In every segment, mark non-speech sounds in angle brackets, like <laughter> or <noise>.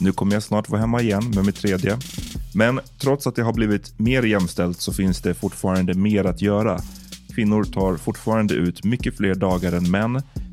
nu kommer jag snart vara hemma igen med mitt tredje. Men trots att det har blivit mer jämställt så finns det fortfarande mer att göra. Kvinnor tar fortfarande ut mycket fler dagar än män,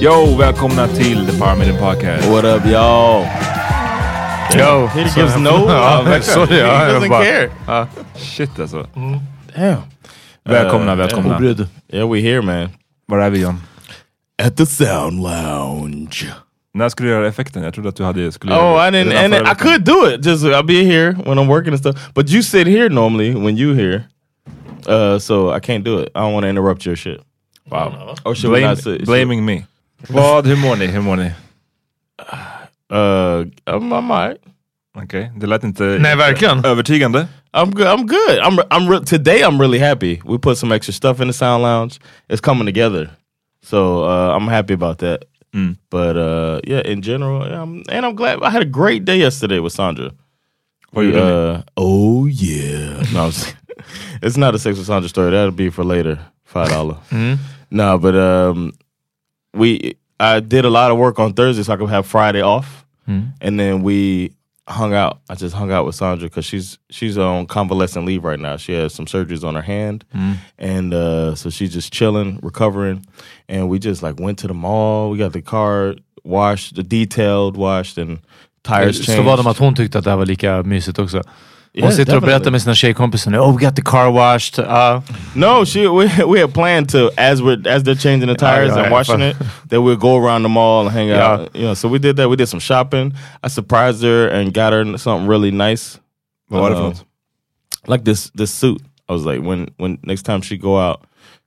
Yo, välkomna till The Power Meeting Podcast. What up, y'all? Yo, He så- gives no <laughs> Ja, affection. sorry, ja, He doesn't bara- care. Ja, shit alltså. Damn. Välkomna, Uh, välkomna. yeah, Yeah, we here man. Var är vi John? At the Sound Lounge. När skulle du göra effekten? Jag trodde att du hade skulle Oh, göra I didn't, and förra I could do it. Just I'll be here when I'm working and stuff. But you sit here normally when you here, uh, so I can't do it. I don't want to interrupt your shit. Wow. Or should we Blame, not sit? blaming me. Vad, hur mår ni? Hur mår ni? Uh, I'm, I'm alright. Okej, det lät inte Nej, verkligen. övertygande. I'm good. I'm good. I'm. I'm. Re- today I'm really happy. We put some extra stuff in the sound lounge. It's coming together, so uh, I'm happy about that. Mm. But uh, yeah, in general, I'm, and I'm glad. I had a great day yesterday with Sandra. Gjorde ni? Uh, oh yeah. <laughs> No, it's not a sex with Sandra story. That'll be for later. Five dollar. No, but um, we I did a lot of work on Thursday, so I could have Friday off, and then we hung out. I just hung out with Sandra because she's she's on convalescent leave right now. She has some surgeries on her hand, and uh, so she's just chilling, recovering. And we just like went to the mall. We got the car washed, the detailed washed, and tires Så changed. var det att hon tyckte att det här var lika mysigt också. Hon Yeah, sitter och berättar definitely. med sina tjejkompisar nu. Oh, we got the car washed. Uh, No, she we we had planned to as we're as they're changing the tires yeah, and washing it, that we'll go around the mall and hang Yeah. out. You know, so we did that. We did some shopping. I surprised her and got her something really nice. Vad var det för Uh. Like this this suit. I was like, when when next time she go out,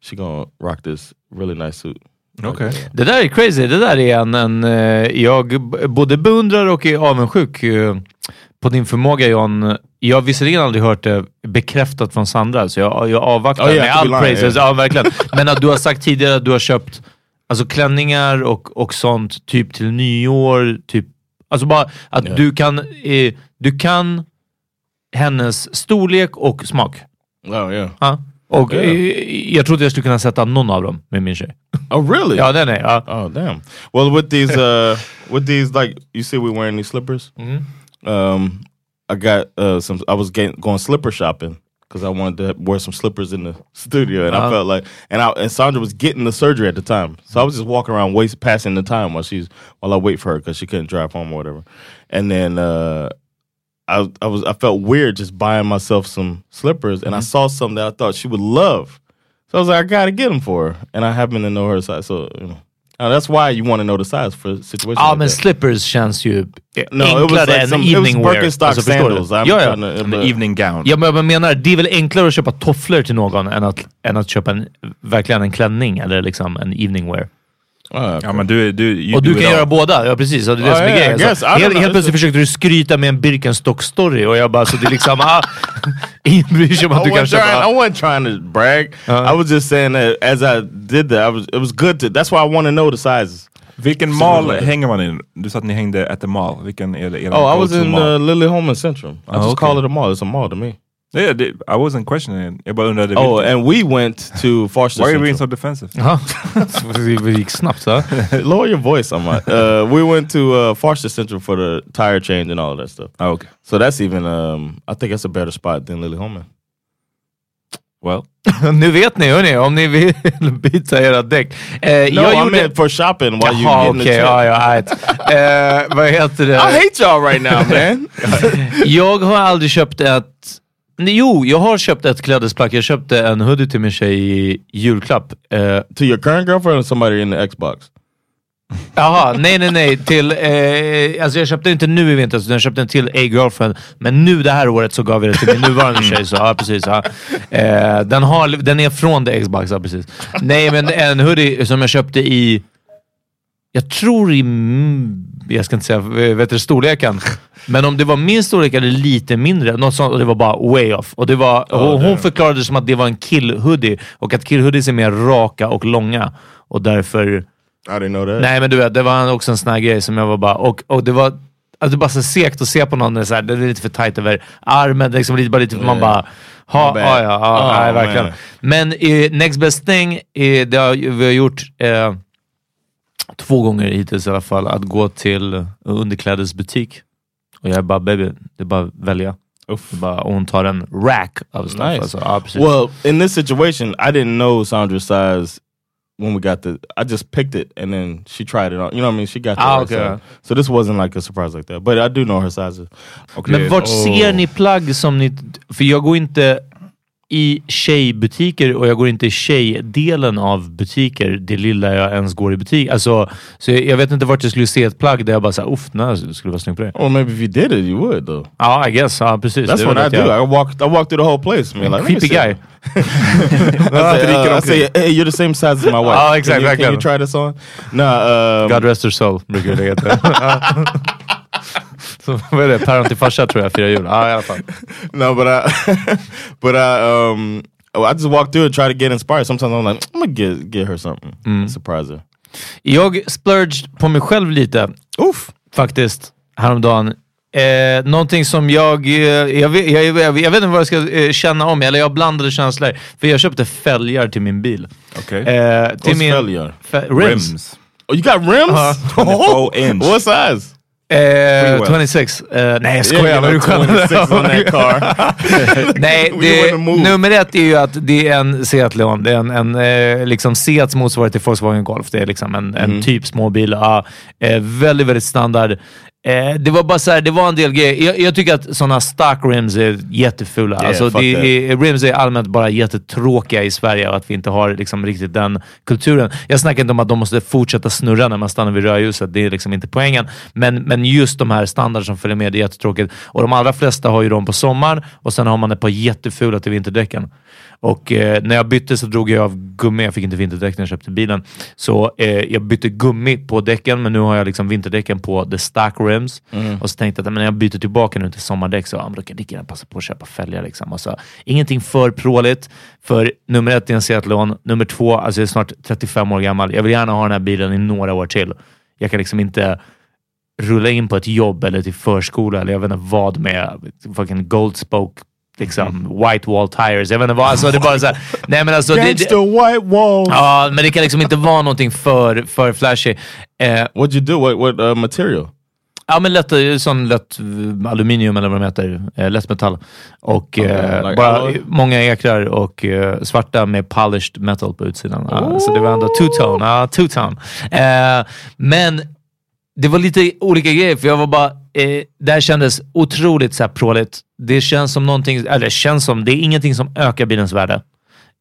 she gonna rock this really nice suit. Okay. Det där är crazy. Det där är en, en eh, jag b- både beundrar och är avundsjuk eh, på din förmåga John. Jag har visserligen aldrig hört det bekräftat från Sandra, så jag, jag avvaktar Oh, yeah, med all lying, praises. Ja, verkligen. Men att du har sagt tidigare att du har köpt alltså, klänningar och, och sånt typ till nyår. Typ, alltså bara att Yeah. du kan eh, du kan hennes storlek och smak. Oh yeah. Ja. Och Yeah. jag trodde jag skulle kunna sätta någon av dem med min tjej. Oh really? Ja, den är. Ja. Oh damn. Well, with these, uh, with these, like you see, we wearing these slippers. Um, I got uh some. I was getting, going slipper shopping because I wanted to wear some slippers in the studio, and I Uh-huh. felt like, and I and Sandra was getting the surgery at the time, so I was just walking around, waste passing the time while she's while I wait for her because she couldn't drive home or whatever, and then. uh I, I was I felt weird just buying myself some slippers, and I saw some that I thought she would love. So I was like, I gotta get them for her, and I happen to know her size. So you know, uh, that's why you want to know the size for situations. Ja, like men that. slippers känns ju No, it was enklare like än some- it was evening wear. Birkenstock Alltså, sandals. I'm Ja, ja. En evening gown. Ja, men jag menar, det är väl enklare att köpa tofflor till någon än att, än att köpa en, verkligen en klänning eller liksom en evening wear. Uh, Ja, men du, du, Och du kan göra all. båda, ja precis. Det är det Ja, som är ja, grejen. I guess. Så I don't helt, helt plötsligt försökte du skryta med en Birkenstock-story och jag bara, så det är liksom, ah, <laughs> ingen bryr sig om att I du kan trying, I köpa... wasn't trying to brag. I was just saying that as I did that, I was it was good to. That's why I want to know the sizes. Vilken mall hänger man i? Du sa att ni hängde at the mall. Vilken är det? Oh, I was in uh, Lily Centrum. I Oh, just okay. call it a mall. It's a mall to me. Yeah, det, I wasn't questioning it. Jag bara undrade Oh, and we went to Forster Why are you being so defensive? Ja, det gick snabbt va? Lower your voice, I'm like, uh, We went to uh, Forster Central for the tire change and all of that stuff. Ah, okay. So that's even. Um, I think that's a better spot than Lily Holman. Well, <laughs> nu vet ni hörni, om ni vill <laughs> byta era däck. Eh, No, jag I gjorde... meant for shopping while you Jaha, getting okej. the ja, ja, right. eh, vad heter det? <laughs> I hate y'all right now, man. Jag har aldrig köpt ett... Jo, jag har köpt ett klädesplagg. Jag köpte en hoodie till min tjej i julklapp. Eh, to your current girlfriend or somebody in the Xbox? Jaha, nej nej nej. Till, eh, alltså jag köpte inte nu i vinter, utan jag köpte den till a girlfriend. Men nu det här året så gav jag det till min nuvarande tjej. Så, ja, precis, ja. eh, den, har, den är från the Xbox, ja, precis. Nej, men en hoodie som jag köpte i... Jag tror i... Jag ska inte säga vet du, storleken. Men om det var min storlek eller lite mindre, något sånt, och det var bara way off. Och det var, och hon förklarade det som att det var en kill-hoodie. Och att kill-hoodies är mer raka och långa. Och därför... I didn't know that. Nej men du vet, det var också en sån här grej som jag var bara... Och, och det var alltså, det var bara så segt att se på någon, det är, så här, det är lite för tight över armen, liksom lite, bara lite, man bara... Ha, My ja, ja, ja, Oh, nej, verkligen. man. Men eh, Next Best Thing, eh, det har, vi har gjort eh, två gånger hittills i alla fall, att gå till underklädesbutik. Och jag är bara, baby, det är bara att välja. Bara, och hon tar en rack av stuff. Nice. Alltså, ja. Well, in this situation, I didn't know Sandra's size when we got the. I just picked it and then she tried it on. You know what I mean? She got the Ah, right okay. size. So this wasn't like a surprise like that. But I do know her sizes. Men vart ser ni plagg som ni... För jag går inte i tjejbutiker och jag går inte i tjejdelen av butiker, det lilla jag ens går i butik. Alltså, så jag, jag vet inte vart jag skulle se ett plagg där jag bara såhär, uff, nej, det skulle vara snyggt på det. Or maybe if you did it, you would though. Ja, I guess. Ja, precis. That's Det är what I do. jag- I walked. I walked through the whole place. Man, like, Creepy guy. <laughs> I say, uh, I say, hey, you're the same size as my wife. <laughs> Ah, exactly, Can you, can you try this on? No. Um, God rest her soul, brukar heta. <laughs> <laughs> Så vad är det? Päron till farsa tror jag firar jul. Ja, i alla fall. <laughs> no, but I, <laughs> but I, um, oh, I just walk through and try to get inspired. Sometimes I'm like, I'm gonna get get her something, surprise her. Jag splurged på mig själv lite. Oof. faktiskt häromdagen. Eh, någonting som jag, eh, jag, vet, jag, jag, jag vet inte vad jag ska eh, känna om, eller jag har blandade känslor. För jag köpte fälgar till min bil. Okej. Eh, till What's min, fälgar? Rims. Rims. Oh, you got rims? 24 inch. What size? Eh, Freewell. 26. Eh, nej jag skojar, vad du know, 26 on that skämtar. <laughs> Nej, det, nummer ett är ju att det är en Seat Leon. Det är en, en eh, liksom Seats motsvarighet till Volkswagen Golf. Det är liksom en, en typ småbil. Ja, eh, väldigt, väldigt standard. Eh, det var bara så här, det var en del grejer. Jag, jag tycker att sådana stock rims är jättefula. Yeah, alltså, det, är, rims är allmänt bara jättetråkiga i Sverige och att vi inte har liksom, riktigt den kulturen. Jag snackar inte om att de måste fortsätta snurra när man stannar vid rödljuset. Det är liksom inte poängen. Men, men just de här standarder som följer med, det är jättetråkigt. Och de allra flesta har ju dem på sommaren och sen har man ett par jättefula till vinterdäcken. Och eh, när jag bytte så drog jag av gummi. Jag fick inte vinterdäck när jag köpte bilen. Så eh, jag bytte gummi på däcken, men nu har jag liksom vinterdäcken på the stock rims. Och så tänkte jag att men jag byter tillbaka nu till sommardäck så ja, då kan jag lika gärna passa på att köpa fälgar. Liksom. Och så, ingenting för pråligt. För nummer ett är en Seatlon. Nummer två, alltså jag är snart 35 år gammal. Jag vill gärna ha den här bilen i några år till. Jag kan liksom inte rulla in på ett jobb eller till förskola eller jag vet inte vad med fucking goldspoke liksom white wall tires. Jag vet inte vad. Alltså, det är bara så här, <laughs> nej men alltså. Det, det, white wall. ja, men det kan liksom inte vara någonting för, för flashy. Eh, What'd you do? What, what uh, material? Ja, men lätt, sån lätt eh, aluminium eller vad de heter. Eh, lätt metall. Och eh, like bara alloy? många ekrar och eh, svarta med polished metal på utsidan. Ja, så det var ändå two-tone. Ja, two-tone. Eh, men det var lite olika grejer, för jag var bara... Eh, det här kändes otroligt så här pråligt. Det känns som någonting, eller det känns som, det är ingenting som ökar bilens värde.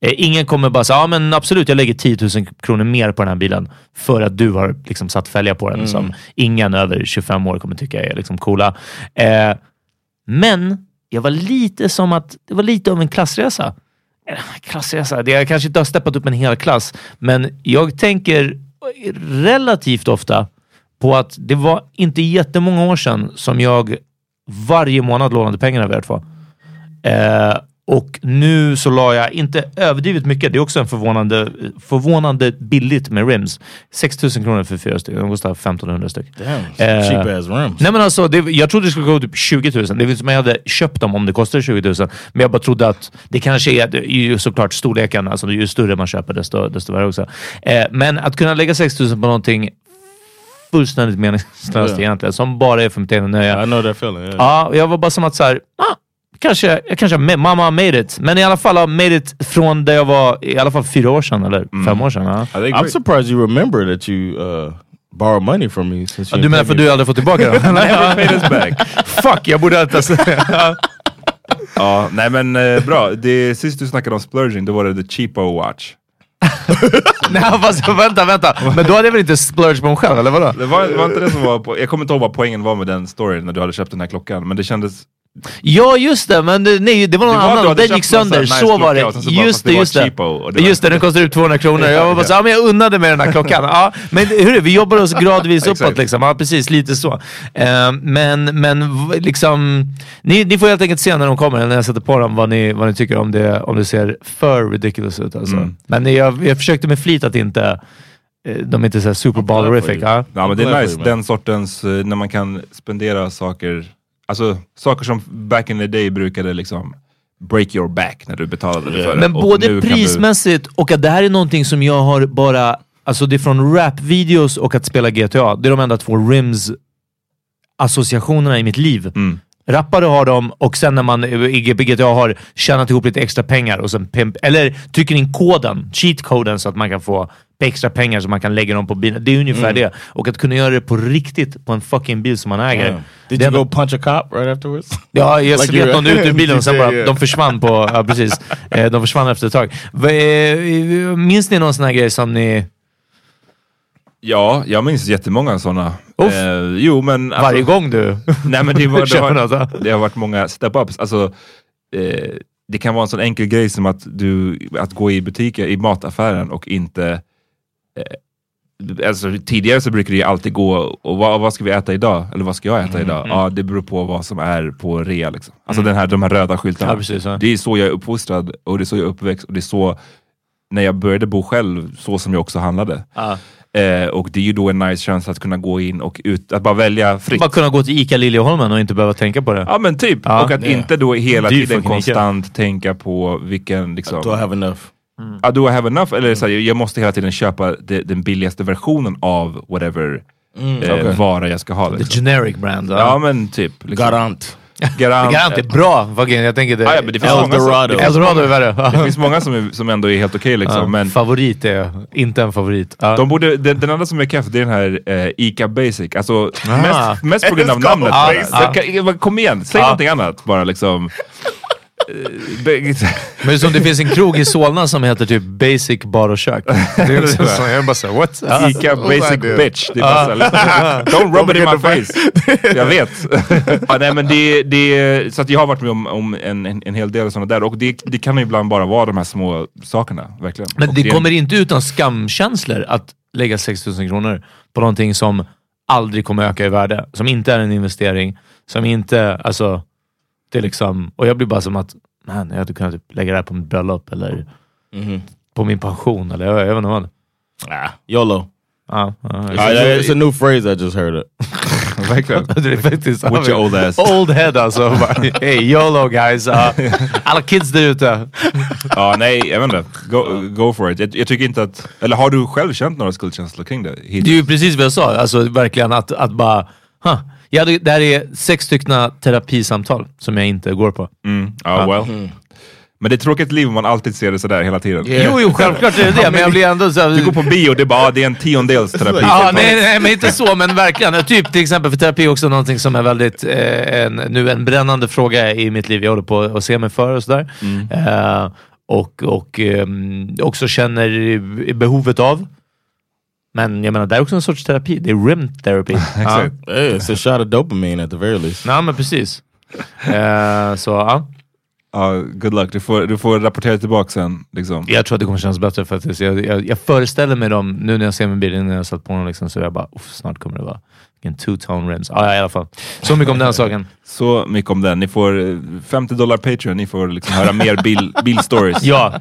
Eh, ingen kommer bara säga, ja men absolut, jag lägger 10 000 kronor mer på den här bilen för att du har liksom satt fälgar på den som ingen över 25 år kommer tycka är liksom coola. Eh, men jag var lite som att, det var lite av en klassresa. Eh, Klassresa, det jag kanske inte har steppat upp en hel klass, men jag tänker relativt ofta på att det var inte jättemånga år sedan som jag varje månad lånade pengarna av er två. Eh, och nu så la jag, inte överdrivet mycket, det är också en förvånande, förvånande billigt med rims. 6 000 kronor för fyra stycken, de kostar 1500 styck. Damn, Eh, cheap ass rims. Nej men alltså, det, jag trodde det skulle gå typ 20 000. Det vill som jag hade köpt dem om det kostade 20 000. Men jag bara trodde att det kanske är, det är ju såklart storleken, alltså ju större man köper desto, desto värre också. Eh, men att kunna lägga 6 000 på någonting fullständigt meningslöst Ja. egentligen, som bara är för mitt egna nöje. I know that feeling. Yeah. Ja, jag var bara som att så här, ah, kanske, jag kanske, mamma made it. Men i alla fall har made it från där jag var i alla fall fyra år sedan, eller Mm. fem år sedan. Ja. I think I'm surprised you remember that you uh, borrowed money from me. Since you du menar för du aldrig fått tillbaka dem? <laughs> Never paid us back. Fuck, jag borde inte... <laughs> Ja, nej men eh, bra. Det, sist du snackade om splurging, då var det the cheapo watch. <laughs> Nej, fast vänta, vänta. Men då hade jag väl inte splurge på mig själv, eller vadå? Det var, var inte det som var på, jag kommer inte ihåg vad poängen var med den storyn när du hade köpt den här klockan, men det kändes... Ja, just det. Men det, nej, det var någon Det var annan. hade Den gick sönder. nice Så var det. Just det, just det. det var- Just det, den kostar ut 200 kronor. Jag var bara <laughs> så, ja, men jag unnade mig den här klockan. Ja, men hur vi jobbar oss <laughs> gradvis uppåt. Liksom. Ja, precis. Lite så. Eh, men men liksom... Ni, ni får helt enkelt se när de kommer, när jag sätter på dem, vad ni, vad ni tycker om det, om det ser för ridiculous ut. Alltså. Mm. Men jag, jag försökte med flit att inte... eh, De är inte så super ballerific. Ja. Ja men det är nice, den sortens, eh, när man kan spendera saker, alltså saker som back in the day brukade liksom break your back när du betalade för det. Men Och både prismässigt och att det här är någonting som jag har bara... Alltså det är från rap-videos och att spela GTA. Det är de enda två rims-associationerna i mitt liv. Mm. Rappare har dem och sen när man i GTA har tjänat ihop lite extra pengar och sen pimp, eller trycker in koden, cheat-koden så att man kan få extra pengar så man kan lägga dem på bilen. Det är ungefär det. Och att kunna göra det på riktigt på en fucking bil som man äger. Damn. Did you go punch a cop right afterwards? Ja, jag slet någon ut ur bilen och sen <laughs> bara, Yeah. de försvann på, ja precis. <laughs> Eh, De försvann efter ett tag. Eh, Minns ni någon sån här grej som ni, Ja, jag minns jättemånga sådana. Eh, jo men... alltså- varje gång du <laughs> Nej men det, var, <laughs> det, har, det har varit många step-ups. Alltså, eh, det kan vara en sån enkel grej som att, du, att gå i butiker, i mataffären och inte... Eh, alltså, tidigare så brukade det alltid gå, och vad, vad ska vi äta idag? Eller vad ska jag äta idag? Ja, det beror på vad som är på rea. Liksom. Alltså den här, de här röda skyltarna. Ja, precis, ja. Det är så jag är uppfostrad och det är så jag är uppväxt och det är så, när jag började bo själv, så som jag också handlade. Ja. Eh, och det är ju då en nice chans att kunna gå in och ut, att bara välja fritt. Bara kunna gå till ICA Liljeholmen och inte behöva tänka på det. Ja men typ. Ja. och att Yeah. inte då hela tiden fucking Ica. konstant tänka på vilken liksom... Do I have enough? Ja, do I have enough? Eller så här, jag måste hela tiden köpa de, den billigaste versionen av whatever eh, okay. vara jag ska ha. The Liksom. generic brand. Ja. Ja men typ. Liksom. Garant. <laughs> Garant. Garant är bra. Fucking, jag tänker det. Ah, ja, men det finns många som- Eldorado. Eldorado är värre. <laughs> Det finns många som, är, som ändå är helt okej liksom. Ja, Men Favorit är inte en favorit. Ja. de borde, den, den andra som är keff det är den här eh, Ica Basic. Alltså Ah. mest, mest på grund av namnet. Kom igen, säg Ah. någonting annat bara liksom. Eh, det- Men som det finns en krog i Solna som heter typ Basic bar och kök. Det är liksom så, jag bara såhär, what? Ica Basic idea. Bitch. Det är bara här, Don't rub it in my face. Jag vet. ja, nej, men det, det, så att jag har varit med om, om en, en, en hel del sådana där och det, det kan ibland bara vara de här små sakerna. Verkligen. Men Och det kommer inte utan skamkänslor att lägga 6000 kronor på någonting som aldrig kommer öka i värde. Som inte är en investering. Som inte, alltså, det är liksom, och jag blir bara som att, man, jag hade kunnat typ lägga det här på mitt bröllop eller på min pension eller jag, jag vet inte vad. Ah, YOLO. Ja, ja, Ah, it's a new phrase I just heard it. <laughs> Verkligen. <laughs> det är faktiskt... With your old ass. Old head alltså. <laughs> Hey YOLO guys. Ja. alla kids där ute. Ja, nej, jag vet inte. Go, go for it. Jag, jag tycker inte att... Eller har du själv känt några skuldkänslor kring det? Det är ju precis vad jag sa. Alltså verkligen att, att bara... Huh. Jag hade, det här är sex stycken terapisamtal som jag inte går på. Mm. Ja, well. Men det är ett tråkigt liv om man alltid ser det sådär hela tiden. Jo, jo, självklart är det det, men jag blir ändå så här, Du går på bio och det är bara, ah, det är en tiondels terapi. Ja, nej, nej, men inte så, men verkligen. Typ till exempel, för terapi är också någonting som är väldigt, eh, en, nu en brännande fråga i mitt liv. Jag håller på att se mig för och sådär. Eh, och och ehm, också känner behovet av. Men jag menar, det är också en sorts terapi. Det är rim therapy. <laughs> ja. It's a shot of dopamine at the very least. ja, men precis. <laughs> Eh, så ja, Ja, good luck. Du får, du får rapportera tillbaka sen. Liksom. jag tror att det kommer kännas bättre faktiskt. Jag, jag, jag föreställer mig dem, nu när jag ser min bil innan jag satt på dem, liksom, så jag bara, "Uff, snart kommer det vara en two-tone rims. Ah, ja, i alla fall. Så mycket om den saken. <laughs> Så mycket om den. Ni får eh, 50 dollar Patreon, ni får liksom höra mer bil, bilstories. Ja.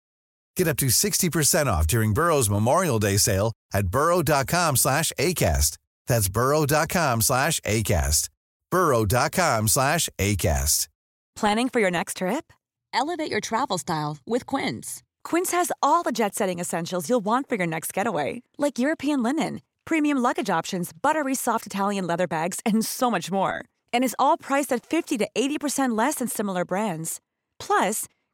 Get up to 60% off during Burrow's Memorial Day sale at burrow.com slash ACAST. That's burrow.com slash ACAST. burrow.com slash ACAST. Planning for your next trip? Elevate your travel style with Quince. Quince has all the jet setting essentials you'll want for your next getaway, like European linen, premium luggage options, buttery soft Italian leather bags, and so much more. And is all priced at 50 to 80% less than similar brands. Plus,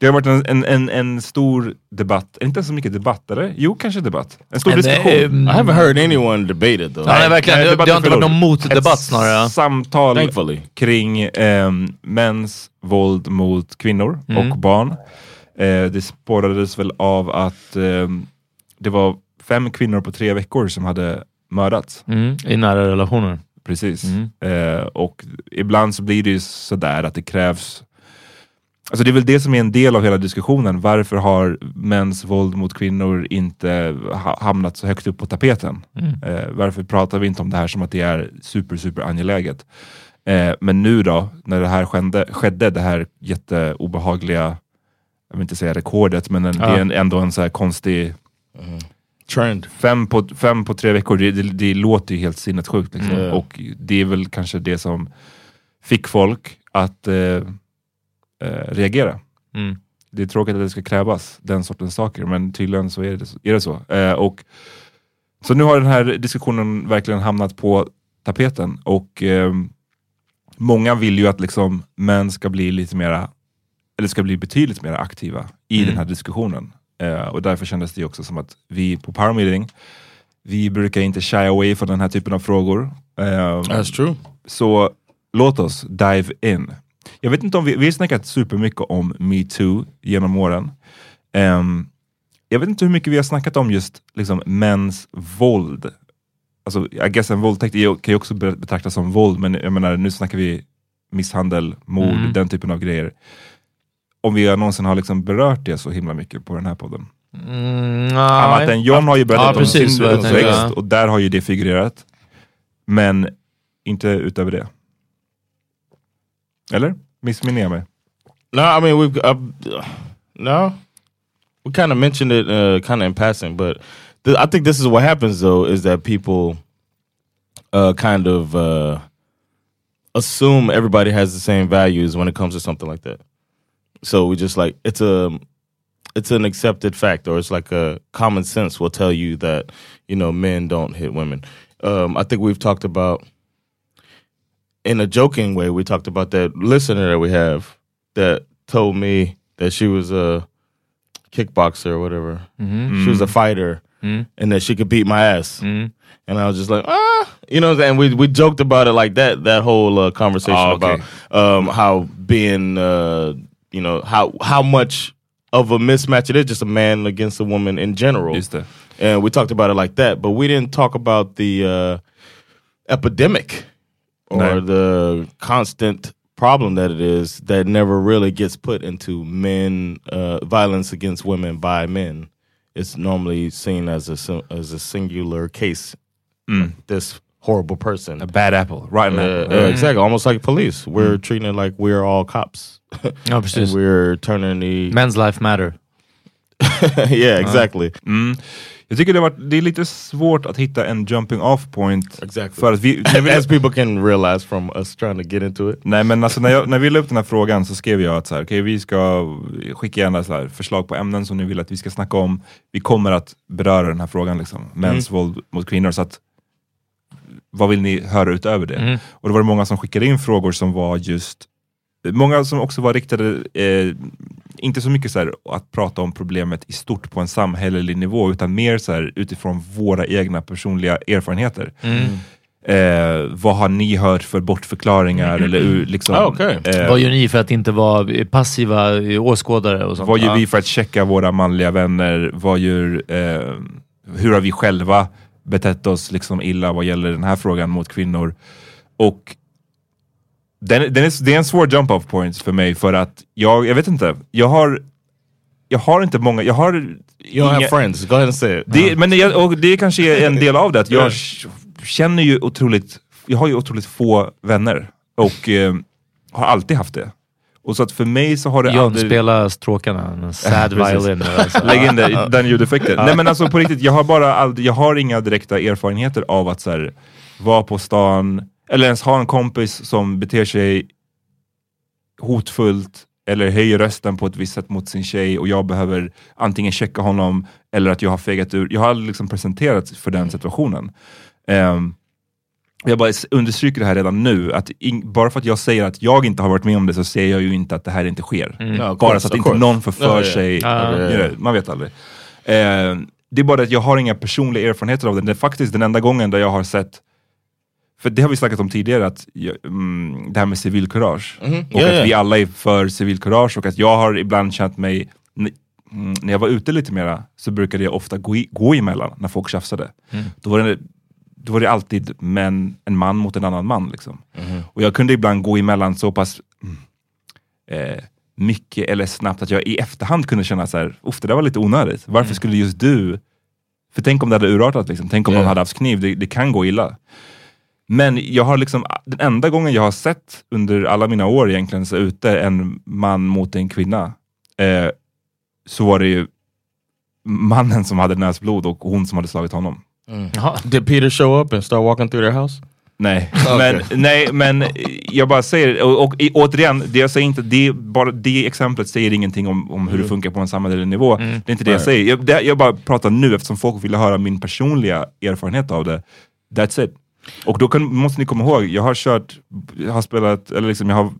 Det har varit en, en, en, en stor debatt, inte så mycket debatt eller? Jo, kanske debatt. En stor Men, diskussion. ehm, I haven't heard anyone debate it though. Nej, verkligen. Nej, Det, det har inte varit någon motdebatt Ett snarare. samtal Thankfully. kring ehm, mäns våld mot kvinnor Mm. och barn. Eh, det spårades väl av att ehm, det var fem kvinnor på tre veckor som hade mördats. Mm, I nära relationer. Precis. Mm. Eh, och ibland så blir det ju sådär att det krävs Alltså det är väl det som är en del av hela diskussionen. Varför har mäns våld mot kvinnor inte ha hamnat så högt upp på tapeten? Mm. Eh, varför pratar vi inte om det här som att det är super, super angeläget? Eh, men nu då, när det här skedde, skedde det här jätteobehagliga, jag vill inte säga rekordet, men en, Ja. det är en, ändå en så här konstig Trend. Fem på, fem på tre veckor, det, det, det låter ju helt sinnessjukt. Liksom. Mm. Och det är väl kanske det som fick folk att eh, eh, reagera. Mm. Det är tråkigt att det ska krävas den sortens saker, men tydligen så är det, är det så. Eh, och, så nu har den här diskussionen verkligen hamnat på tapeten och eh, många vill ju att liksom män ska bli lite mera, eller ska bli betydligt mer aktiva i Mm. den här diskussionen. Eh, och därför kändes det också som att vi på Power Meeting, vi brukar inte shy away från den här typen av frågor. Eh, That's true. Så låt oss dive in. Jag vet inte om vi, vi har snackat supermycket om metoo genom åren. Ehm, jag vet inte hur mycket vi har snackat om just liksom, mäns våld. Alltså, I guess en våldtäkt kan ju också be- betraktas som våld, men jag menar, nu snackar vi misshandel, mord, Mm. den typen av grejer. Om vi någonsin har liksom berört det så himla mycket på den här podden. Mm, Annat än John har ju berättat Ja, om precis, sin uppväxt och där har ju det figurerat. Men inte utöver det. Eller? Missminner jag mig? No, I mean we've uh, no. We kind of mentioned it, uh, kind of in passing, but th I think this is what happens though is that people uh, kind of uh, assume everybody has the same values when it comes to something like that. So we just like it's a it's an accepted fact, or it's like a common sense will tell you that you know men don't hit women. Um, I think we've talked about in a joking way. We talked about that listener that we have that told me that she was a kickboxer or whatever. Mhm. She was a fighter, Mm. and that she could beat my ass. Mm. And I was just like, ah, you know, and we we joked about it like that. That whole uh, conversation Ah, okay. about um, how being, uh, you know, how how much of a mismatch it is, just a man against a woman in general. And we talked about it like that, but we didn't talk about the uh, epidemic or No. the constant problem that it is that never really gets put into men uh, violence against women by men. It's normally seen as a as a singular case. Mm. This horrible person, A bad apple, right Uh, uh, exactly, almost like police. We're treating it like we're all cops. Precis. <laughs> And we're turning the Men's life matter. <laughs> yeah, exactly. Mm. Jag tycker det, varit, det är lite svårt att hitta en jumping off point. Exactly. För att vi, när vi, As people can realize from us trying to get into it. nej men alltså när, jag, när vi la upp den här frågan så skrev jag att så här, okay, vi ska skicka gärna så här, förslag på ämnen som ni vill att vi ska snacka om. Vi kommer att beröra den här frågan, liksom, mäns våld mot kvinnor. Så att, vad vill ni höra utöver det? Mm. Och då var det många som skickade in frågor som var just Många som också var riktade, eh, inte så mycket så här, att prata om problemet i stort på en samhällelig nivå, utan mer så här, utifrån våra egna personliga erfarenheter. Mm. Eh, vad har ni hört för bortförklaringar? Eller, ur- liksom, Ah, okej. eh, Vad gör ni för att inte vara passiva åskådare och sånt? vad gör vi för att checka våra manliga vänner? Vad gör, eh, hur har vi själva betett oss liksom illa vad gäller den här frågan mot kvinnor? Och den, den är, det är en svår jump off point för mig för att jag, jag vet inte, jag har jag har inte många, jag har You don't have friends. Go ahead and say it. det, men jag, och det kanske är en del av det, att jag känner ju otroligt, jag har ju otroligt få vänner och eh, har alltid haft det. Och så att för mig så har det John aldrig... spelar stråkarna, <laughs> sad violin. Alltså. Lägg in det, den ljudeffekten. Nej men alltså på riktigt, jag har bara aldrig, jag har inga direkta erfarenheter av att så här, vara på stan, eller ens ha en kompis som beter sig hotfullt eller höjer rösten på ett visst sätt mot sin tjej och jag behöver antingen checka honom eller att jag har fegat ur. Jag har aldrig liksom presenterats för den situationen. Ehm, jag bara understryker det här redan nu, att in, bara för att jag säger att jag inte har varit med om det så säger jag ju inte att det här inte sker. No, of bara course, så att inte någon får för Ja, ja, ja. sig, ja. know, man vet aldrig. Eh, det är bara att jag har inga personliga erfarenheter av det. Det är faktiskt den enda gången där jag har sett, för det har vi snackat om tidigare, att mm, det här med civilkurage. Och Mhm. Ja, att ja. vi alla är för civilkurage och att jag har ibland känt mig, mm, när jag var ute lite mera så brukade jag ofta gå, i, gå emellan när folk tjafsade. Då var det då var det alltid män, en man mot en annan man. Liksom. Och jag kunde ibland gå emellan så pass mm, eh, mycket eller snabbt att jag i efterhand kunde känna så här, "Uff, det där var lite onödigt. Varför skulle just du... För tänk om det hade urartat, liksom. tänk om Ja. någon hade haft kniv, det, det kan gå illa. Men jag har liksom, den enda gången jag har sett under alla mina år egentligen så ute en man mot en kvinna, eh, så var det ju mannen som hade näsblod och hon som hade slagit honom. Jaha. Did Peter show up and start walking through their house? Nej, Okej. <laughs> men, nej, men jag bara säger, och, och i- återigen, det jag säger inte, det, bara, det exemplet säger ingenting om, om hur det funkar på en samhällelig nivå. Det är inte det jag säger. Jag, det, jag bara pratar nu eftersom folk vill höra min personliga erfarenhet av det. That's it. Och då kan, måste ni komma ihåg, jag har kört, jag har spelat, eller liksom jag har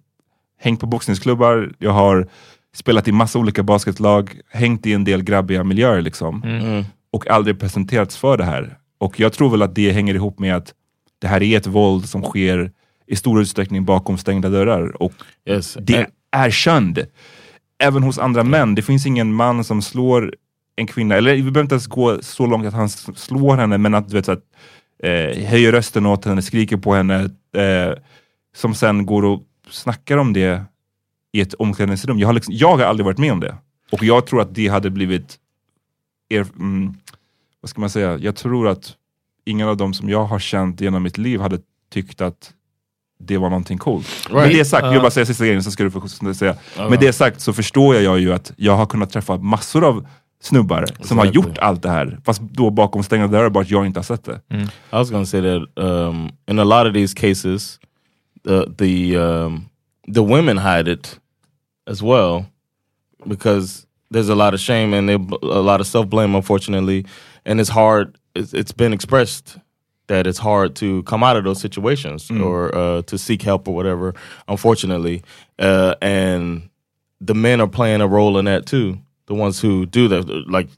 hängt på boxningsklubbar, jag har spelat i massa olika basketlag, hängt i en del grabbiga miljöer liksom. Mm. Och aldrig presenterats för det här. Och jag tror väl att det hänger ihop med att det här är ett våld som sker i stor utsträckning bakom stängda dörrar. Och Yes. det är känd. Även hos andra män. Det finns ingen man som slår en kvinna, eller vi behöver inte ens gå så långt att han slår henne, men att du vet så att eh, höjer rösten åt henne, skriker på henne, eh, som sen går och snackar om det i ett omklädningsrum. Jag har, liksom, jag har aldrig varit med om det. Och jag tror att det hade blivit, er, mm, vad ska man säga, jag tror att ingen av dem som jag har känt genom mitt liv hade tyckt att det var någonting coolt. Med Right. det sagt, jag Uh. vill bara säga sista grejen så ska du få säga. Ja. Med det sagt så förstår jag ju att jag har kunnat träffa massor av snubbar som har gjort allt det här. Fast då bakom stängda dörrar, bara att jag inte har sett det. I was to say that um, in a lot of these cases, the the um, the women hide it as well because there's a lot of shame and a lot of self blame, unfortunately, and it's hard. It's, it's been expressed that it's hard to come out of those situations or uh, to seek help or whatever. Unfortunately, uh, and the men are playing a role in that too. The ones who do the like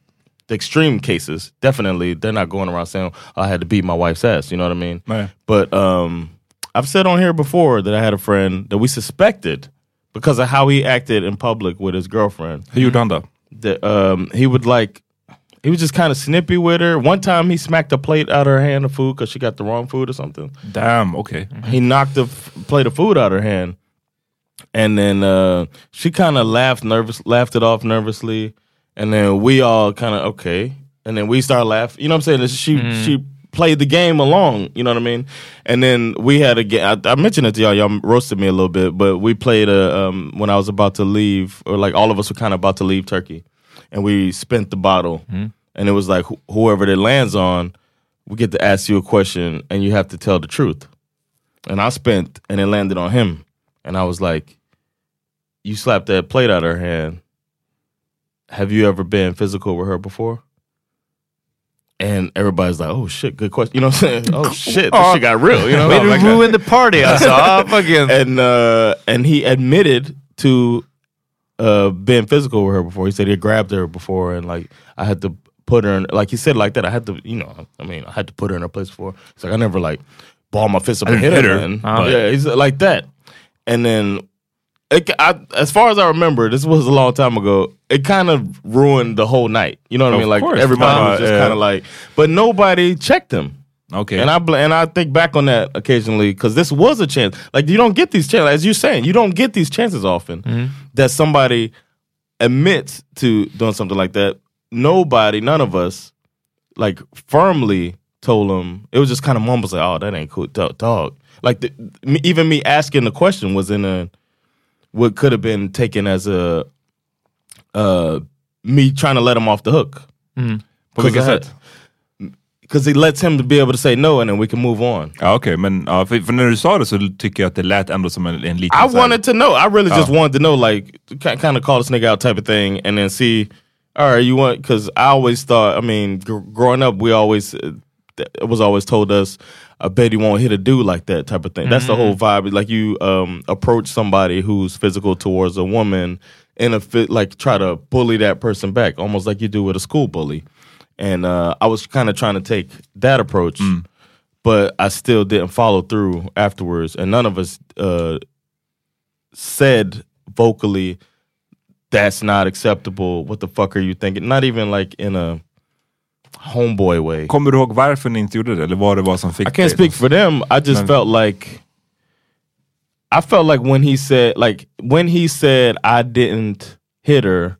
the extreme cases, definitely they're not going around saying I had to beat my wife's ass. You know what I mean? But um, I've said on here before that I had a friend that we suspected because of how he acted in public with his girlfriend. Gjorde han då? That um, he would like, he was just kind of snippy with her. One time he smacked a plate out of her hand of food because she got the wrong food or something. Damn, Okay. He knocked the plate of food out of her hand, and then uh, she kind of laughed nervous, laughed it off nervously, and then we all kind of okay, and then we start laughing. You know what I'm saying? She she played the game along. You know what I mean? And then we had a game. I, I mentioned it to y'all. Y'all roasted me a little bit, but we played a um, when I was about to leave, or like all of us were kind of about to leave Turkey, and we spent the bottle, and it was like wh- whoever that lands on, we get to ask you a question, and you have to tell the truth and I spent and it landed on him. And I was like, You slapped that plate out of her hand. Have you ever been physical with her before? And everybody's like, Oh shit, good question. You know what I'm saying? Oh shit, this shit got real. You know, <laughs> Like that. ruin the party <laughs> I saw <laughs> fucking. and uh and he admitted to uh being physical with her before. He said he had grabbed her before and like I had to put her in like he said like that. I had to you know, I mean I had to put her in her place before. It's like I never like ball my fist up and hit didn't her. her. Oh. yeah, he's like that. And then it, I, as far as I remember, this was a long time ago. It kind of ruined the whole night. You know what I mean? Like course. everybody Uh, was just yeah. kind of like, but nobody checked him. Okay. And I bl- and I think back on that occasionally because this was a chance. Like you don't get these chances, as you're saying, you don't get these chances often that somebody admits to doing something like that. Nobody, none of us, like firmly told him. It was just kind of mumbles like, "Oh, that ain't cool, dog." dog. Like the, even me asking the question was in a what could have been taken as a uh me trying to let him off the hook. På vilket sätt? Because it lets him to be able to say no and then we can move on. Ja, okej, men ja, för, för när du sa det så tycker jag att det lät ändå som en, en liten... I så wanted to know. I really just Oh. wanted to know, like, kind of call this nigga out type of thing, and then see. All right, you want? Because I always thought. I mean, gr- growing up, we always uh, it was always told us, "I bet he won't hit a dude like that" type of thing. That's the whole vibe. Like you um, approach somebody who's physical towards a woman, in a fit, like try to bully that person back, almost like you do with a school bully. And uh, I was kind of trying to take that approach but I still didn't follow through afterwards. And none of us uh, said vocally, "That's not acceptable." What the fuck are you thinking? Not even like in a homeboy way. Kommer du ihåg varför ni inte gjorde det? Eller vad det var som fick I can't speak for them. I just Man. felt like I felt like when he said like when he said I didn't hit her,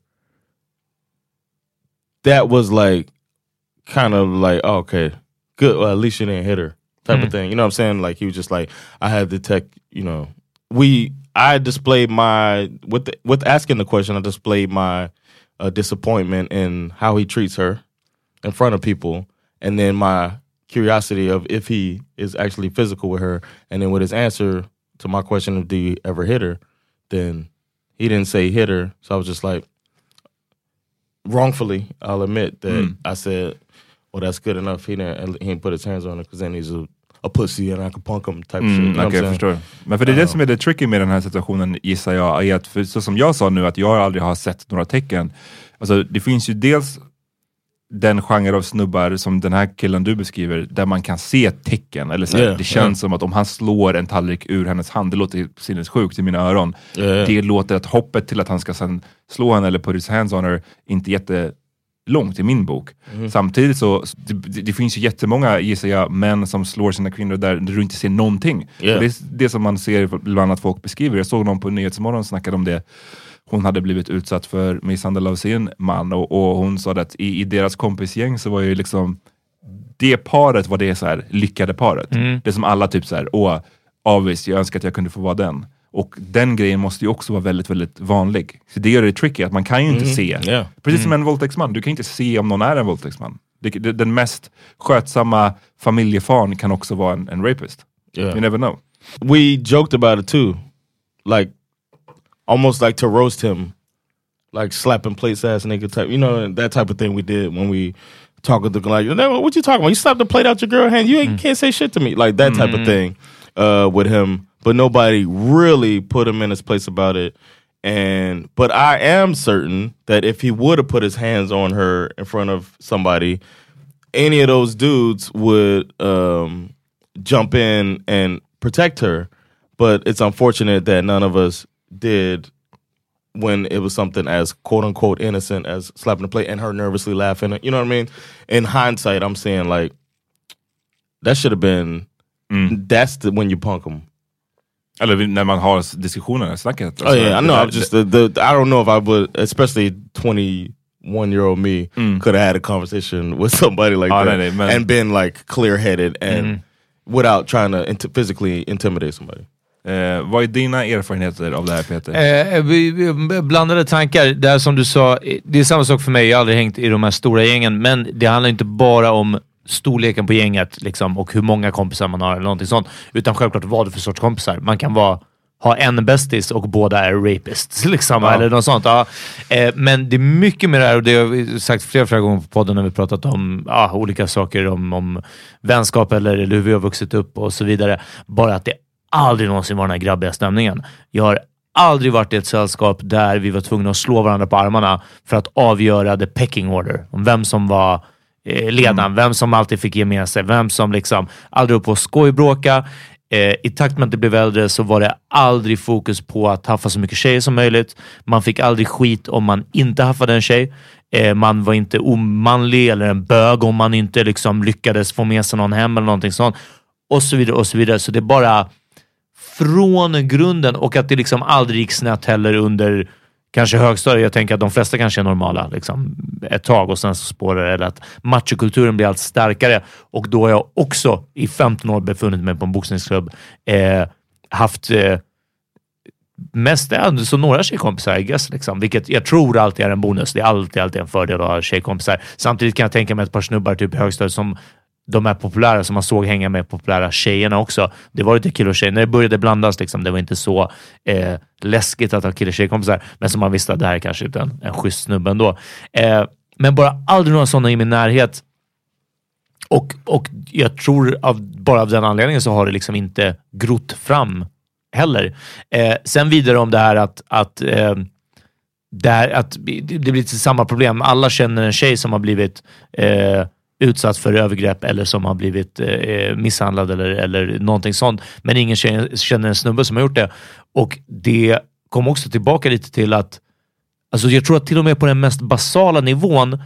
that was like kind of like oh, okay, good. Well, at least you didn't hit her type of thing. You know what I'm saying? Like he was just like I had to tech. You know, we I displayed my with the, with asking the question. I displayed my uh, disappointment in how he treats her in front of people, and then my curiosity of if he is actually physical with her, and then with his answer to my question of do you ever hit her, then he didn't say hit her, so I was just like, wrongfully, I'll admit that I said, well, that's good enough. He didn't he didn't put his hands on her because then he's a a pussy and I can punk him type Mm, shit. Okej, what jag förstår. Men för det är det som är det tricky med den här situationen gissar jag, är att för, så som jag sa nu, att jag aldrig har sett några tecken. Alltså det finns ju dels den genre av snubbar som den här killen du beskriver, där man kan se tecken. Eller så här, Yeah, det känns yeah. som att om han slår en tallrik ur hennes hand, det låter sinnessjukt i mina öron. Yeah. Det låter att hoppet till att han ska sen slå henne eller put his hands on her, inte jättelångt i min bok. Mhm. Samtidigt så, det, det finns ju jättemånga, gissar jag, män som slår sina kvinnor där du inte ser någonting. Det är det som man ser bland annat folk beskriver. Jag såg någon på Nyhetsmorgon snackade om det. Hon hade blivit utsatt för misshandel av sin man och, och hon sa att i, i deras kompisgäng så var ju liksom det paret var det så här lyckade paret. Mm. Det som alla typ så här, åh, avis, jag önskar att jag kunde få vara den. Och den grejen måste ju också vara väldigt, väldigt vanlig. Så det gör det tricky, att man kan ju inte Mhm. se. Yeah. Precis som en våldtäktsman, du kan inte se om någon är en våldtäktsman. Den mest skötsamma familjefan kan också vara en, en rapist. Yeah. You never know. we joked about it too, like almost like to roast him, like slapping plates ass nigga type, you know that type of thing we did when we talk with the like, "No, what you talking about? You slapped the plate out your girl hand, you ain't, can't say shit to me, like that type of thing uh, with him. But nobody really put him in his place about it. And but I am certain that if he would have put his hands on her in front of somebody, any of those dudes would um, jump in and protect her. But it's unfortunate that none of us did when it was something as quote unquote innocent as slapping the plate and her nervously laughing. You know what I mean? In hindsight, I'm saying like that should have been. Mm. That's the when you punk them. Eller när man har diskussionerna, snacket. Oh yeah, I know. där- I'm just the, the I don't know if I would, especially 21 year old me, mm. could have had a conversation <laughs> with somebody like Oh, that no, man. and been like clear headed and Mhm. without trying to int- physically intimidate somebody. Eh, vad är dina erfarenheter av det här Peter? Eh, vi, vi, blandade tankar. Det är som du sa, eh, det är samma sak för mig. Jag har aldrig hängt i de här stora gängen, men det handlar inte bara om storleken på gänget liksom, och hur många kompisar man har eller någonting sånt. Utan självklart vad det är för sorts kompisar. Man kan vara, ha en bästis och båda är rapists. <laughs> Liksom, Ja. Eller något sånt. Ja. Eh, men det är mycket med det här och det har vi sagt flera, flera gånger på podden när vi pratat om ja, olika saker om, om vänskap eller, eller hur vi har vuxit upp och så vidare. Bara att det aldrig någonsin var den här grabbiga stämningen. Jag har aldrig varit i ett sällskap där vi var tvungna att slå varandra på armarna för att avgöra the pecking order. Om vem som var eh, ledaren, vem som alltid fick ge med sig, vem som liksom aldrig upp på att skojbråka. Eh, I takt med att det blev äldre så var det aldrig fokus på att haffa så mycket tjejer som möjligt. Man fick aldrig skit om man inte haffade en tjej. Eh, man var inte omanlig eller en bög om man inte liksom lyckades få med sig någon hem eller någonting sånt. Och så vidare och så vidare. Så det är bara från grunden och att det liksom aldrig gick snett heller under kanske högstadiet. Jag tänker att de flesta kanske är normala liksom, ett tag och sen så spårar det. Eller att machokulturen blir allt starkare. Och då har jag också i 15 år befunnit mig på en boxningsklubb. Eh, haft eh, mest så några tjejkompisar, I guess, liksom. vilket jag tror alltid är en bonus. Det är alltid, alltid en fördel att ha tjejkompisar. Samtidigt kan jag tänka mig ett par snubbar typ i högstadiet som de här populära, som man såg hänga med populära tjejerna också. Det var lite kille och tjej. När det började blandas, liksom, det var inte så eh, läskigt att ha kille och tjejkompisar, men som man visste att det här är kanske inte en, en schysst snubbe ändå. Eh, men bara aldrig några sådana i min närhet. Och, och jag tror av, bara av den anledningen så har det liksom inte grott fram heller. Eh, sen vidare om det här att, att, eh, det, här, att det det blir lite samma problem. Alla känner en tjej som har blivit eh, utsatt för övergrepp eller som har blivit eh, eh misshandlad eller, eller någonting sånt. Men ingen känner en snubbe som har gjort det. Och det kom också tillbaka lite till att Alltså jag tror att till och med på den mest basala nivån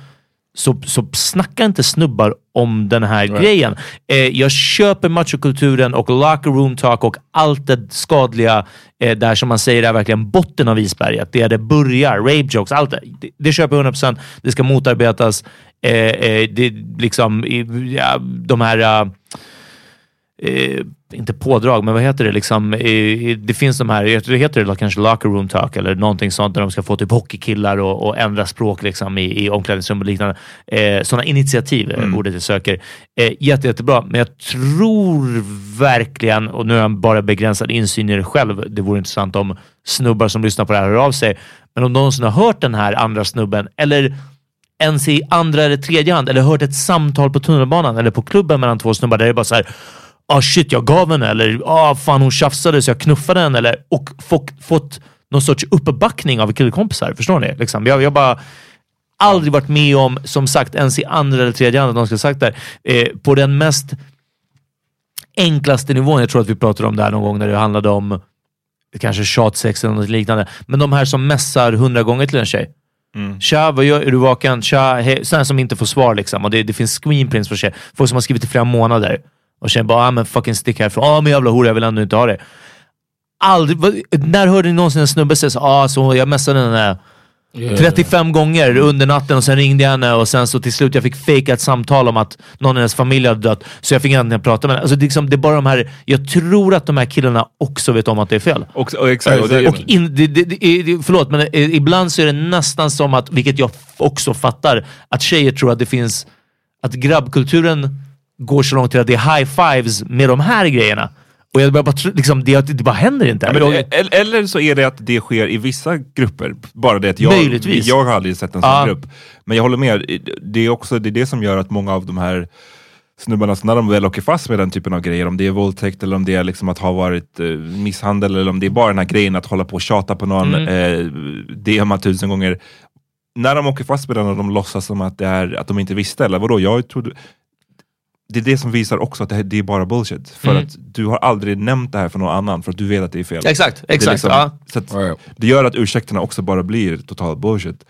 så, så snackar inte snubbar om den här grejen. Eh, jag köper machokulturen och locker room talk och allt det skadliga eh, där som man säger är verkligen botten av isberget. Det är det börjar, rape jokes, allt det. Det, det köper jag 100%. Det ska motarbetas. Eh, eh, det liksom, ja, de här eh, eh, inte pådrag, men vad heter det? Liksom, eh, det finns de här, heter det kanske locker room talk eller någonting sånt där de ska få typ hockeykillar och, och ändra språk liksom, i, i omklädningsrum och liknande. Eh, sådana initiativ är ordet jag söker. Eh, jätte, jättebra, men jag tror verkligen, och nu har jag bara begränsad insyn i det själv, det vore intressant om snubbar som lyssnar på det här hör av sig, men om någonsin har hört den här andra snubben eller ens i andra eller tredje hand eller hört ett samtal på tunnelbanan eller på klubben mellan två snubbar där det är bara så här ah shit jag gav henne eller ah fan hon tjafsade så jag knuffade henne eller och fått, någon sorts uppbackning av killkompisar. Förstår ni? Liksom, jag, jag bara aldrig varit med om, som sagt, ens i andra eller tredje hand, att någon ska ha sagt det eh, på den mest enklaste nivån. Jag tror att vi pratade om det här någon gång när det handlade om kanske tjatsex eller något liknande. Men de här som messar hundra gånger till en tjej. Mm. Tja, vad gör, är du vaken? Tja, hej. Sådana som inte får svar liksom. Och det, det finns screenprints på tjejer. Folk som har skrivit i flera månader. Och tjejen bara, ah, men fucking stick härifrån. Ah, men jävla hora, jag vill ändå inte ha det. Aldrig, vad, när hörde ni någonsin en snubbe säga så, ah, så jag messade henne 35 gånger under natten och sen ringde jag henne och sen så till slut jag fick fejka ett samtal om att någon i hennes familj hade dött. Så jag fick inte prata med henne. Alltså det, är liksom, det är bara de här, jag tror att de här killarna också vet om att det är fel. Och, och, exakt, och det, Och in, det, det, det, förlåt, men eh, ibland så är det nästan som att, vilket jag också fattar, att tjejer tror att det finns, att grabbkulturen går så långt till att det är high fives med de här grejerna. Och jag bara, liksom, det, det bara händer inte. Ja, men, eller, eller så är det att det sker i vissa grupper. Bara det att jag, Möjligtvis. jag har aldrig sett en sån Ja. grupp. Men jag håller med, det är också det, är det som gör att många av de här snubbarna, så när de väl åker fast med den typen av grejer, om det är våldtäkt eller om det är liksom att ha varit eh, misshandel eller om det är bara den här grejen att hålla på och tjata på någon, Mm. eh, DMa tusen gånger. När de åker fast med den och de låtsas som att, det är, att de inte visste, eller vadå? Jag trodde, det är det som visar också att det, här, det är bara bullshit. För Mm. att du har aldrig nämnt det här för någon annan, för att du vet att det är fel. Exakt, Det exakt. liksom- ja. så att Det gör att ursäkterna också bara blir total bullshit.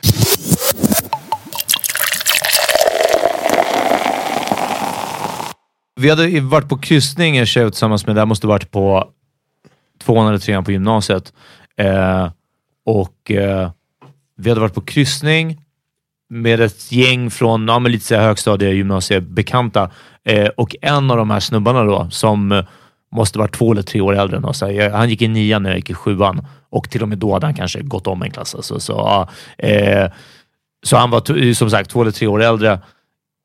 Vi hade varit på kryssning, en tjej tillsammans med, det här måste varit på tvåan eller trean på gymnasiet. Eh, och eh, vi hade varit på kryssning med ett gäng från ja, men lite så högstadie, gymnasiebekanta. Eh, och en av de här snubbarna då, som eh, måste vara två eller tre år äldre än oss. Han gick i nian när jag gick i sjuan och till och med då hade han kanske gått om en klass. Alltså, så, ja, eh, så han var som sagt två eller tre år äldre.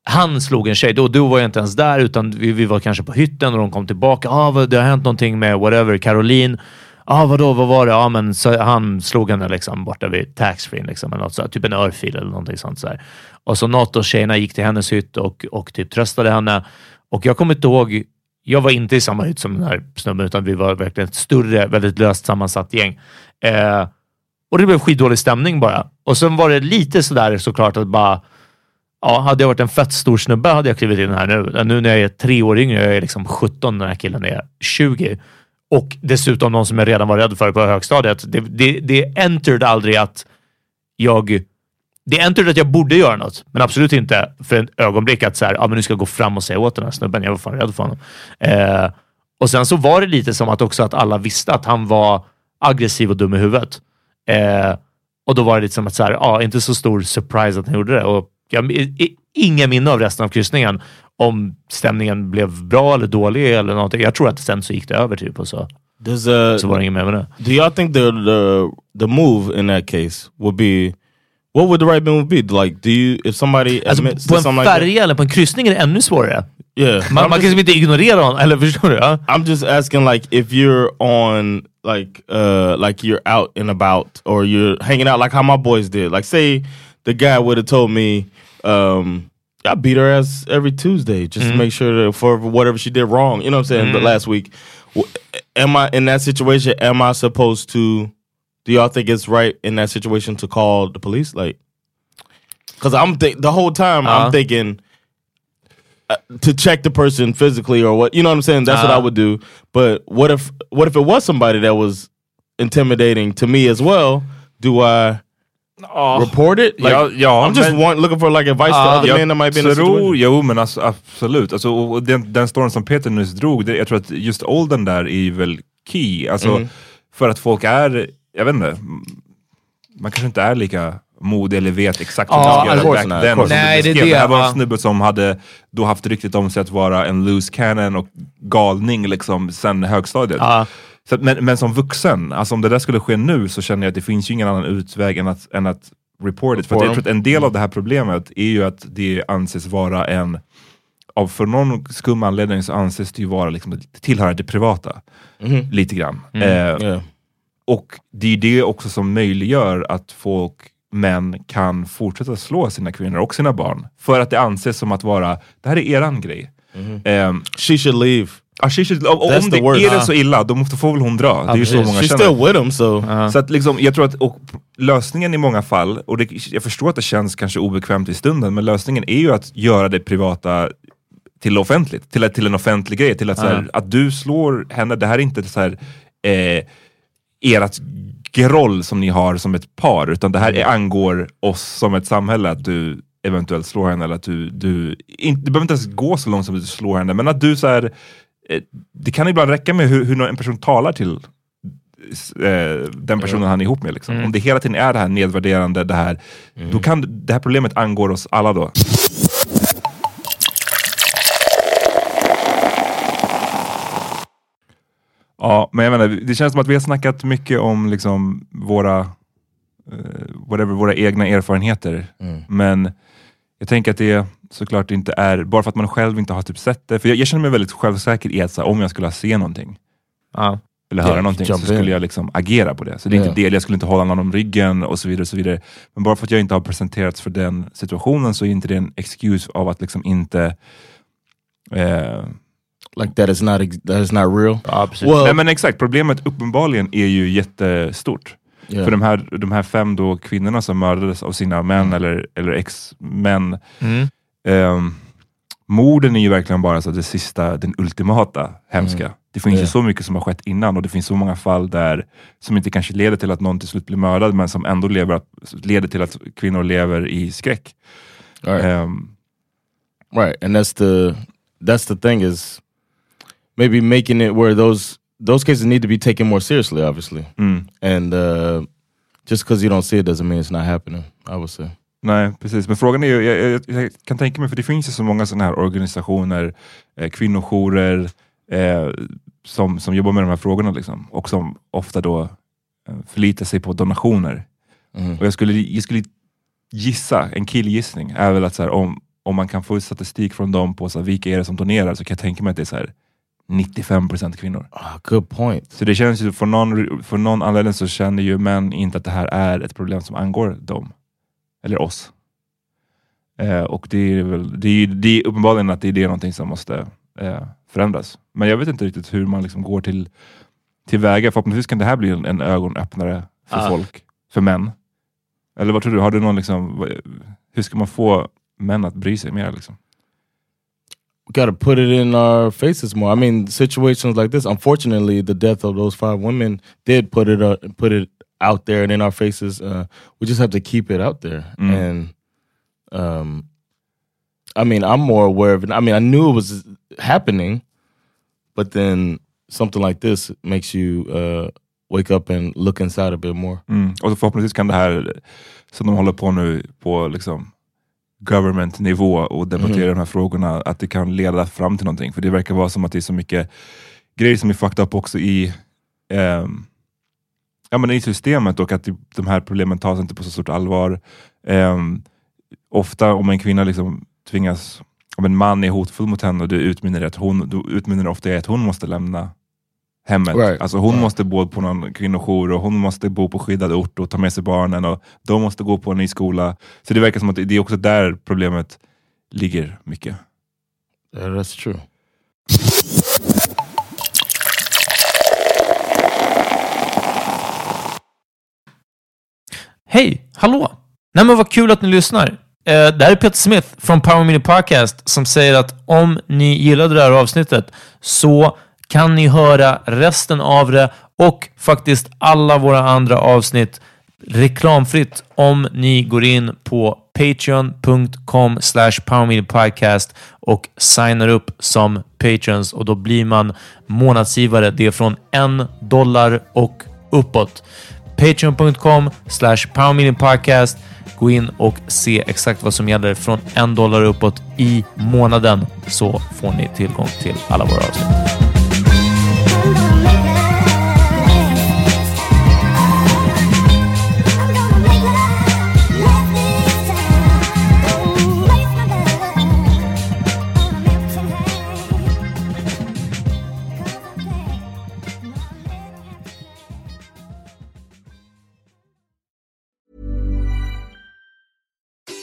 Han slog en tjej. Då, då var jag inte ens där, utan vi, vi var kanske på hytten och de kom tillbaka. Ah, vad, det har hänt någonting med whatever, Caroline. Ah, vadå, vad var det? Ah, men, så, han slog henne liksom borta vid taxfree, liksom, eller något typ en örfil eller någonting sånt. Så här. Och så något av tjejerna gick till hennes hytt och, och typ tröstade henne. Och jag kommer inte ihåg, jag var inte i samma hytt som den här snubben, utan vi var verkligen ett större, väldigt löst sammansatt gäng. Eh, och det blev skitdålig stämning bara. Och sen var det lite sådär såklart att bara Ja, hade jag varit en fett stor snubbe hade jag klivit in här nu. Nu när jag är tre år yngre, jag är liksom 17, den här killen är 20. Och dessutom någon som jag redan var rädd för på högstadiet. Det, det, det entered aldrig att jag... Det entered att jag borde göra något, men absolut inte för ett ögonblick att så här, ja, men nu ska jag gå fram och säga åt den här snubben. Jag var fan rädd för honom. Eh, och sen så var det lite som att också att alla visste att han var aggressiv och dum i huvudet. Eh, och då var det lite som att så här, ja, inte så stor surprise att han gjorde det. Och jag, i- i- inga minne av resten av kryssningen. Om stämningen blev bra eller dålig eller någonting. Jag tror att sen så gick det över typ och så, uh, så var det inget mer med det. Do y'all think the, the the move in that case would be what would the right move be? Like, do you if somebody Alltså, på en something like färja eller på en kryssning är det ännu svårare. Yeah, Man, man kan inte ignorera honom, eller förstår du? Ja? I'm just asking, like, if you're on, like, uh, like you're out and about, or you're hanging out, like how my boys did. Like, say the guy would have told me, um, I beat her ass every Tuesday just to Mhm. make sure that for whatever she did wrong. You know what I'm saying? But Mhm. last week, am I in that situation? Am I supposed to? Do y'all think it's right in that situation to call the police? Like, because I'm think the whole time Uh-huh. I'm thinking uh, to check the person physically or what you know what I'm saying. That's what I Uh-huh. would do. But what if what if it was somebody that was intimidating to me as well? Do I report it? Like, ja, ja, I'm just men- want, looking for like advice to Ja, other jag men that might be in a tror, situation. jo men alltså, absolut. Alltså, och den, den storyn som Peter nyss drog, det, jag tror att just åldern där är väl key. Alltså, Mm. För att folk är, jag vet inte, man kanske inte är lika modig eller vet exakt vad man ska göra course back then. Nej, det är beskrev. det, här var en snubbe som hade då haft ryktet om sig att vara en loose cannon och galning liksom sen högstadiet. Ja. Så, men, men som vuxen, alltså om det där skulle ske nu så känner jag att det finns ju ingen annan utväg än att, än att report it. För jag tror att en del av det här problemet är ju att det anses vara en av för någon skum anledning så anses det ju vara liksom, tillhöra det privata. Mhm. Lite grann. Mm. Eh, Yeah. och det är det också som möjliggör att folk, män, kan fortsätta slå sina kvinnor och sina barn. För att det anses som att vara, det här är eran grej. Mm-hmm. Ehm, She should leave. Ja, she should, om That's det är det Ah. så illa, då måste, får väl hon dra. det är ju så många She's känner. still with him, so- Så att liksom, jag tror att och, lösningen i många fall, och det, jag förstår att det känns kanske obekvämt i stunden, men lösningen är ju att göra det privata till offentligt, till, till en offentlig grej. Till att, så här, Ja. att du slår henne, det här är inte så här, eh, ert groll som ni har som ett par, utan det här är, angår oss som ett samhälle, att du eventuellt slår henne, eller att du, du, inte, du behöver inte ens gå så långt som att du slår henne, men att du så här, det kan ibland räcka med hur, hur en person talar till eh, den personen han är ihop med. Liksom. Mm. Om det hela tiden är det här nedvärderande, det här, då kan det här problemet angår oss alla då. Ja, men jag menar, det känns som att vi har snackat mycket om liksom våra, eh, whatever, våra egna erfarenheter. Mm. Men jag tänker att det såklart inte är, bara för att man själv inte har typ sett det. För jag, jag känner mig väldigt självsäker i att så här, om jag skulle se någonting, eller höra Yeah, någonting, så skulle in. jag liksom agera på det. Så det är Yeah. inte det, jag skulle inte hålla någon om ryggen och så vidare. och så vidare. Men bara för att jag inte har presenterats för den situationen så är inte det en excuse av att liksom inte eh, Like that is not that is not real. Well- Nej men exakt, problemet uppenbarligen är ju jättestort. Yeah. För de här, de här fem då kvinnorna som mördades av sina män eller, eller ex-män. Mm. Ehm, morden är ju verkligen bara så det sista, den ultimata hemska. Mm. Det finns ju så mycket som har skett innan och det finns så många fall där som inte kanske leder till att någon till slut blir mördad men som ändå lever, leder till att kvinnor lever i skräck. Right. Ehm, Right, and that's the that's the thing is maybe making it where those those cases need to be taken more seriously, obviously. Mm. And uh, just because you don't see it doesn't mean it's not happening. I would say. Nej, precis. Men frågan är ju, jag, jag, jag kan tänka mig, för det finns ju så många sådana här organisationer, eh, kvinnojourer, eh, som, som jobbar med de här frågorna liksom, och som ofta då eh, förlitar sig på donationer. Mm. Och jag skulle, jag skulle gissa, en killgissning, är väl att så här, om, om man kan få ut statistik från dem på så här, vilka är det som donerar, så kan jag tänka mig att det är så här, 95% kvinnor. Ah, good point. Så det känns ju, för någon, för någon anledning så känner ju män inte att det här är ett problem som angår dem. Eller oss. Eh, och det är väl, det är, det är uppenbarligen att det är det någonting som måste eh, förändras. Men jag vet inte riktigt hur man liksom går till tillväga. Förhoppningsvis kan det här bli en, en ögonöppnare för Ah. folk, för män. Eller vad tror du? Har du någon liksom, hur ska man få män att bry sig mer? Liksom? We got to put it in our faces more. I mean, situations like this. Unfortunately, the death of those five women did put it uh, put it out there and in our faces. Uh, we just have to keep it out there. Mm. And um, I mean, I'm more aware of it. I mean, I knew it was happening, but then something like this makes you uh, wake up and look inside a bit more. Mm. Och förhoppningsvis kan det här, som de håller på nu på liksom government-nivå och debattera Mhm. de här frågorna, att det kan leda fram till någonting. För det verkar vara som att det är så mycket grejer som är fucked up också i, ehm, ja, men i systemet och att de här problemen tas inte på så stort allvar. Ehm, ofta om en kvinna liksom tvingas, om en man är hotfull mot henne och det utmynnar att hon, då utmynnar ofta i att hon måste lämna hemmet. Right. Alltså hon Right. måste bo på någon kvinnojour och hon måste bo på skyddad ort och ta med sig barnen och de måste gå på en ny skola. Så det verkar som att det är också där problemet ligger mycket. Yeah, that's true. Hej! Hallå! Nej men vad kul att ni lyssnar. Eh, det här är Peter Smith från Power Mini Podcast som säger att om ni gillade det här avsnittet så kan ni höra resten av det och faktiskt alla våra andra avsnitt reklamfritt om ni går in på patreon.com slash Podcast och signar upp som patrons och då blir man månadsgivare. Det är från en dollar och uppåt. Patreon.com slash Podcast. Gå in och se exakt vad som gäller från en dollar uppåt i månaden så får ni tillgång till alla våra avsnitt.